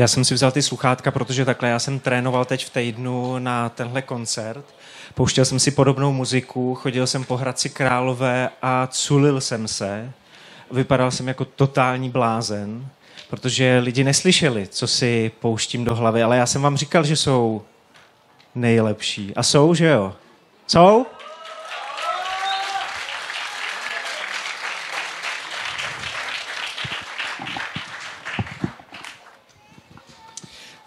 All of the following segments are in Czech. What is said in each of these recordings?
Já jsem si vzal ty sluchátka, protože takhle já jsem trénoval teď v týdnu na tenhle koncert. Pouštěl jsem si podobnou muziku, chodil jsem po Hradci Králové a culil jsem se. Vypadal jsem jako totální blázen, protože lidi neslyšeli, co si pouštím do hlavy, ale já jsem vám říkal, že jsou nejlepší. A jsou, že jo? Jsou?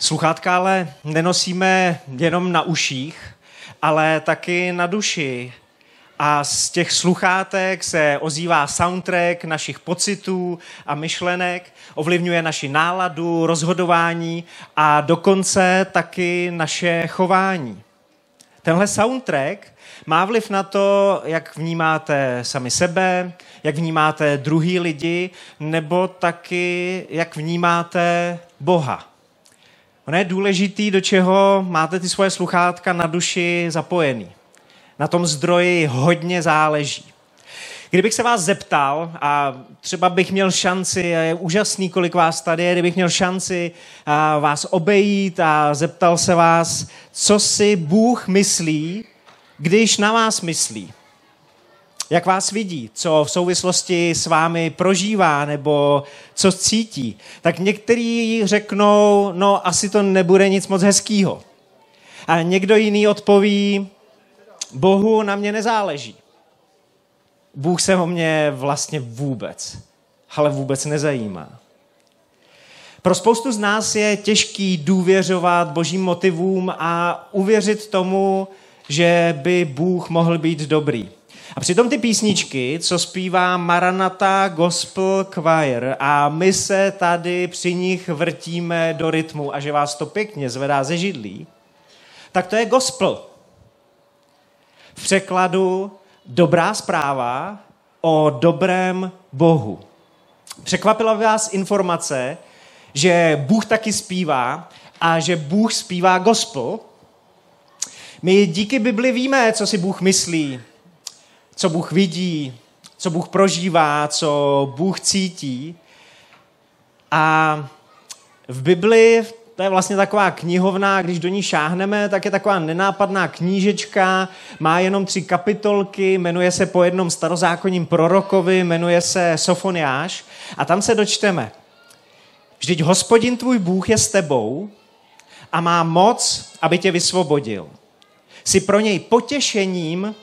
Sluchátka ale nenosíme jenom na uších, ale taky na duši. A z těch sluchátek se ozývá soundtrack našich pocitů a myšlenek, ovlivňuje naši náladu, rozhodování a dokonce taky naše chování. Tenhle soundtrack má vliv na to, jak vnímáte sami sebe, jak vnímáte druhý lidi, nebo taky jak vnímáte Boha. Ono je důležitý, do čeho máte ty svoje sluchátka na duši zapojený. Na tom zdroji hodně záleží. Kdybych se vás zeptal, a třeba bych měl šanci, a je úžasný, kolik vás tady je, kdybych měl šanci vás obejít a zeptal se vás, co si Bůh myslí, když na vás myslí. Jak vás vidí, co v souvislosti s vámi prožívá nebo co cítí. Tak některý řeknou, no asi to nebude nic moc hezkýho. A někdo jiný odpoví, Bohu na mě nezáleží. Bůh se o mě vlastně vůbec, ale vůbec nezajímá. Pro spoustu z nás je těžký důvěřovat božím motivům a uvěřit tomu, že by Bůh mohl být dobrý. A přitom ty písničky, co zpívá Maranata Gospel Choir a my se tady při nich vrtíme do rytmu a že vás to pěkně zvedá ze židlí, tak to je gospel. V překladu dobrá zpráva o dobrém Bohu. Překvapila vás informace, že Bůh taky zpívá a že Bůh zpívá gospel. My díky Bibli víme, co si Bůh myslí, co Bůh vidí, co Bůh prožívá, co Bůh cítí. A v Bibli to je vlastně taková knihovna, když do ní šáhneme, tak je taková nenápadná knížečka, má jenom tři kapitolky, jmenuje se po jednom starozákonním prorokovi, jmenuje se Sofoniáš a tam se dočteme. Vždyť hospodin tvůj Bůh je s tebou a má moc, aby tě vysvobodil. Jsi pro něj potěšením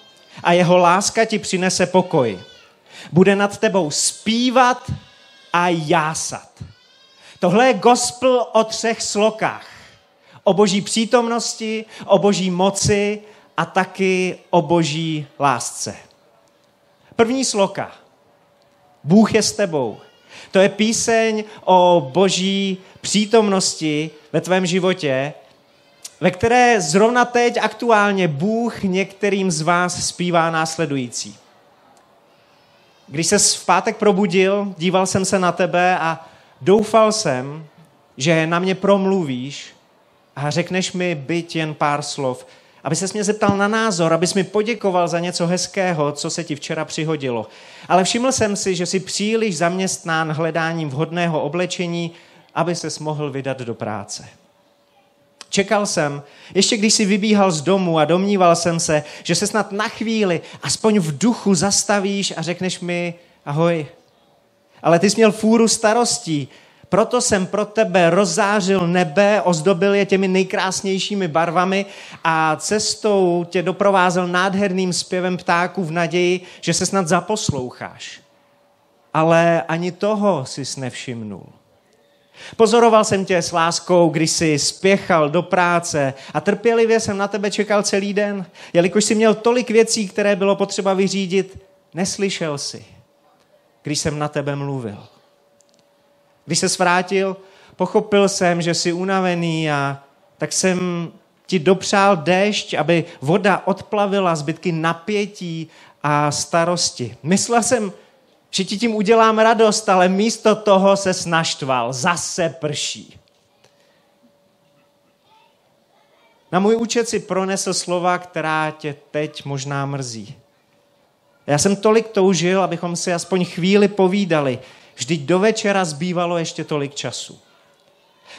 a jeho láska ti přinese pokoj. Bude nad tebou zpívat a jásat. Tohle je gospel o třech slokách. O boží přítomnosti, o boží moci a taky o boží lásce. První sloka. Bůh je s tebou. To je píseň o boží přítomnosti ve tvém životě, ve které zrovna teď aktuálně Bůh některým z vás zpívá následující. Když se v pátek probudil, díval jsem se na tebe a Doufal jsem, že na mě promluvíš a řekneš mi byť jen pár slov, aby se mě zeptal na názor, abys mi poděkoval za něco hezkého, co se ti včera přihodilo. Ale všiml jsem si, že jsi příliš zaměstnán hledáním vhodného oblečení, aby ses mohl vydat do práce. Čekal jsem, ještě když si vybíhal z domu a domníval jsem se, že se snad na chvíli, aspoň v duchu zastavíš a řekneš mi ahoj, ale ty jsi měl fůru starostí. Proto jsem pro tebe rozzářil nebe, ozdobil je těmi nejkrásnějšími barvami a cestou tě doprovázel nádherným zpěvem ptáků v naději, že se snad zaposloucháš. Ale ani toho si nevšimnul. Pozoroval jsem tě s láskou, když jsi spěchal do práce a trpělivě jsem na tebe čekal celý den, jelikož jsi měl tolik věcí, které bylo potřeba vyřídit, neslyšel si když jsem na tebe mluvil. Když se svrátil, pochopil jsem, že jsi unavený a tak jsem ti dopřál déšť, aby voda odplavila zbytky napětí a starosti. Myslel jsem, že ti tím udělám radost, ale místo toho se snaštval. Zase prší. Na můj účet si pronesl slova, která tě teď možná mrzí. Já jsem tolik toužil, abychom si aspoň chvíli povídali. Vždyť do večera zbývalo ještě tolik času.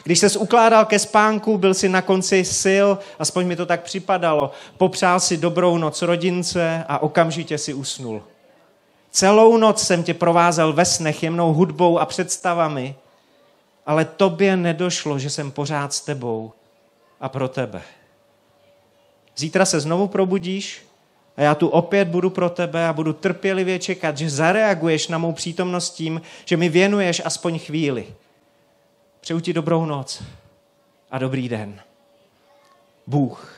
Když ses ukládal ke spánku, byl si na konci sil, aspoň mi to tak připadalo, popřál si dobrou noc rodince a okamžitě si usnul. Celou noc jsem tě provázel ve snech jemnou hudbou a představami, ale tobě nedošlo, že jsem pořád s tebou a pro tebe. Zítra se znovu probudíš a já tu opět budu pro tebe a budu trpělivě čekat, že zareaguješ na mou přítomnost tím, že mi věnuješ aspoň chvíli. Přeju ti dobrou noc a dobrý den. Bůh.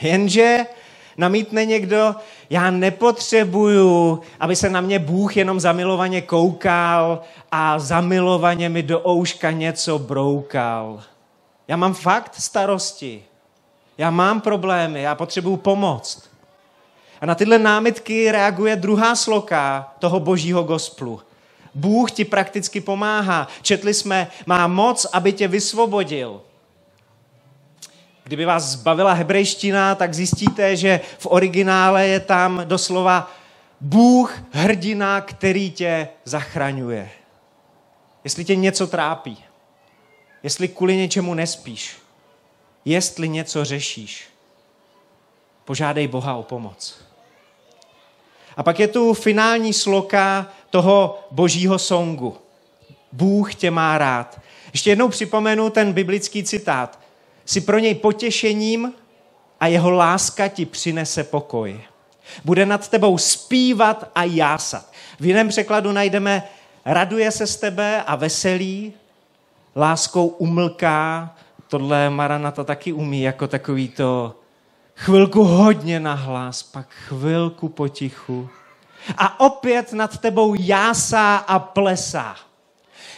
Jenže namítne někdo, já nepotřebuju, aby se na mě Bůh jenom zamilovaně koukal a zamilovaně mi do ouška něco broukal. Já mám fakt starosti. Já mám problémy, já potřebuju pomoct. A na tyhle námitky reaguje druhá sloka toho božího gosplu. Bůh ti prakticky pomáhá. Četli jsme, má moc, aby tě vysvobodil. Kdyby vás zbavila hebrejština, tak zjistíte, že v originále je tam doslova Bůh hrdina, který tě zachraňuje. Jestli tě něco trápí, jestli kvůli něčemu nespíš, jestli něco řešíš, požádej Boha o pomoc. A pak je tu finální sloka toho božího songu. Bůh tě má rád. Ještě jednou připomenu ten biblický citát. Jsi pro něj potěšením a jeho láska ti přinese pokoj. Bude nad tebou zpívat a jásat. V jiném překladu najdeme raduje se z tebe a veselí, láskou umlká. Tohle Maranata taky umí jako takový to chvilku hodně nahlas, pak chvilku potichu. A opět nad tebou jásá a plesá.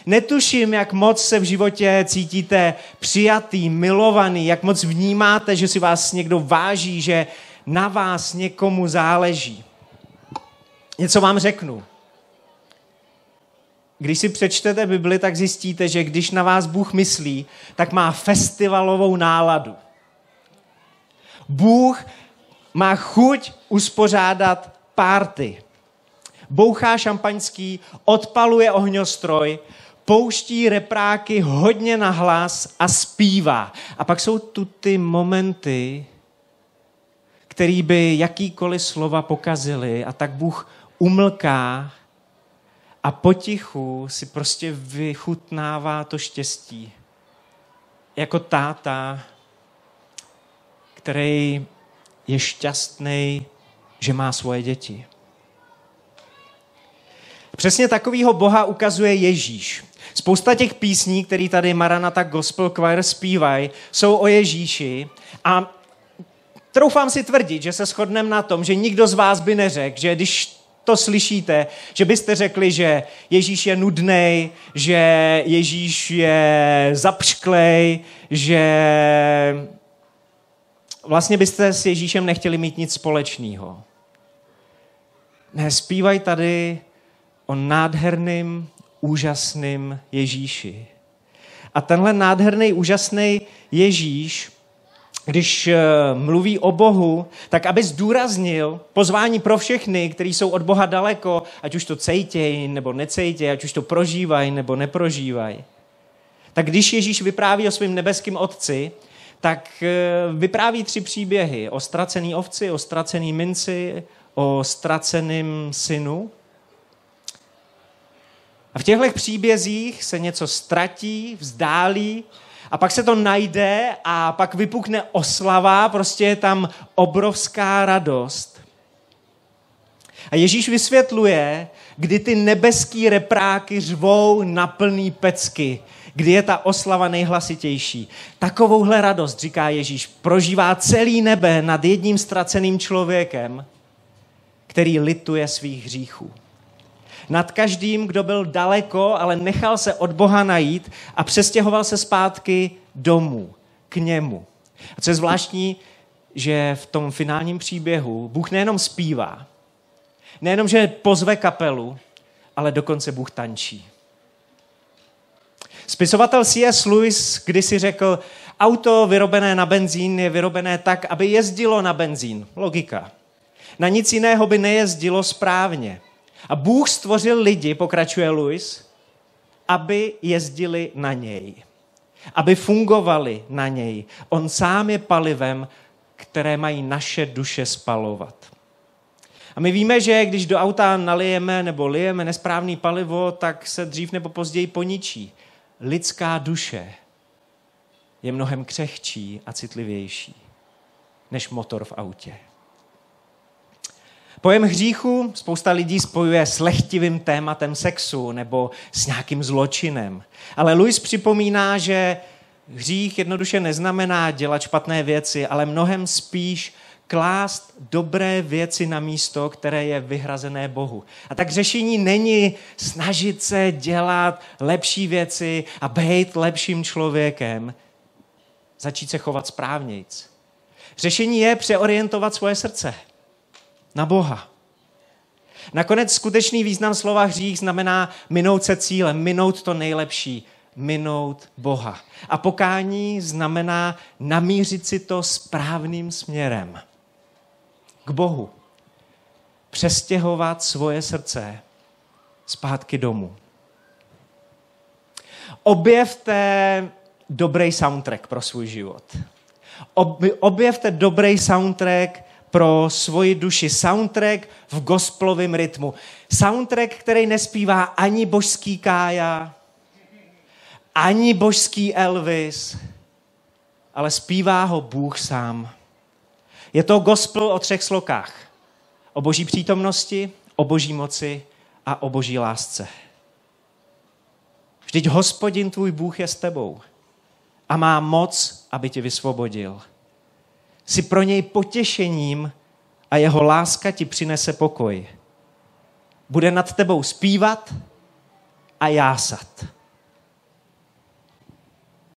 Netuším, jak moc se v životě cítíte přijatý, milovaný, jak moc vnímáte, že si vás někdo váží, že na vás někomu záleží. Něco vám řeknu. Když si přečtete Bibli, tak zjistíte, že když na vás Bůh myslí, tak má festivalovou náladu. Bůh má chuť uspořádat párty. Bouchá šampaňský, odpaluje ohňostroj, pouští repráky hodně na hlas a zpívá. A pak jsou tu ty momenty, který by jakýkoliv slova pokazily a tak Bůh umlká a potichu si prostě vychutnává to štěstí. Jako táta, který je šťastný, že má svoje děti. Přesně takovýho Boha ukazuje Ježíš. Spousta těch písní, které tady Maranata Gospel Choir zpívají, jsou o Ježíši a troufám si tvrdit, že se shodneme na tom, že nikdo z vás by neřekl, že když to slyšíte, že byste řekli, že Ježíš je nudný, že Ježíš je zapřklej, že vlastně byste s Ježíšem nechtěli mít nic společného. Ne, zpívají tady o nádherným, úžasným Ježíši. A tenhle nádherný, úžasný Ježíš, když eh, mluví o Bohu, tak aby zdůraznil pozvání pro všechny, kteří jsou od Boha daleko, ať už to cejtějí nebo necejtějí, ať už to prožívají nebo neprožívají. Tak když Ježíš vypráví o svém nebeském otci, tak eh, vypráví tři příběhy. O ztracený ovci, o ztracený minci, o ztraceném synu a v těchto příbězích se něco ztratí, vzdálí a pak se to najde a pak vypukne oslava, prostě je tam obrovská radost. A Ježíš vysvětluje, kdy ty nebeský repráky řvou na plný pecky, kdy je ta oslava nejhlasitější. Takovouhle radost, říká Ježíš, prožívá celý nebe nad jedním ztraceným člověkem, který lituje svých hříchů nad každým, kdo byl daleko, ale nechal se od Boha najít a přestěhoval se zpátky domů, k němu. A co je zvláštní, že v tom finálním příběhu Bůh nejenom zpívá, nejenom, že pozve kapelu, ale dokonce Bůh tančí. Spisovatel C.S. Lewis kdysi řekl, auto vyrobené na benzín je vyrobené tak, aby jezdilo na benzín. Logika. Na nic jiného by nejezdilo správně. A Bůh stvořil lidi, pokračuje Louis, aby jezdili na něj, aby fungovali na něj. On sám je palivem, které mají naše duše spalovat. A my víme, že když do auta nalijeme nebo lijeme nesprávný palivo, tak se dřív nebo později poničí. Lidská duše je mnohem křehčí a citlivější než motor v autě. Pojem hříchu spousta lidí spojuje s lehtivým tématem sexu nebo s nějakým zločinem. Ale Louis připomíná, že hřích jednoduše neznamená dělat špatné věci, ale mnohem spíš klást dobré věci na místo, které je vyhrazené Bohu. A tak řešení není snažit se dělat lepší věci a být lepším člověkem, začít se chovat správnějc. Řešení je přeorientovat svoje srdce na Boha. Nakonec skutečný význam slova hřích znamená minout se cílem, minout to nejlepší, minout Boha. A pokání znamená namířit si to správným směrem k Bohu. Přestěhovat svoje srdce zpátky domů. Objevte dobrý soundtrack pro svůj život. Objevte dobrý soundtrack pro svoji duši. Soundtrack v gospelovém rytmu. Soundtrack, který nespívá ani božský Kája, ani božský Elvis, ale zpívá ho Bůh sám. Je to gospel o třech slokách. O boží přítomnosti, o boží moci a o boží lásce. Vždyť hospodin tvůj Bůh je s tebou a má moc, aby tě vysvobodil. Jsi pro něj potěšením a jeho láska ti přinese pokoj. Bude nad tebou zpívat a jásat.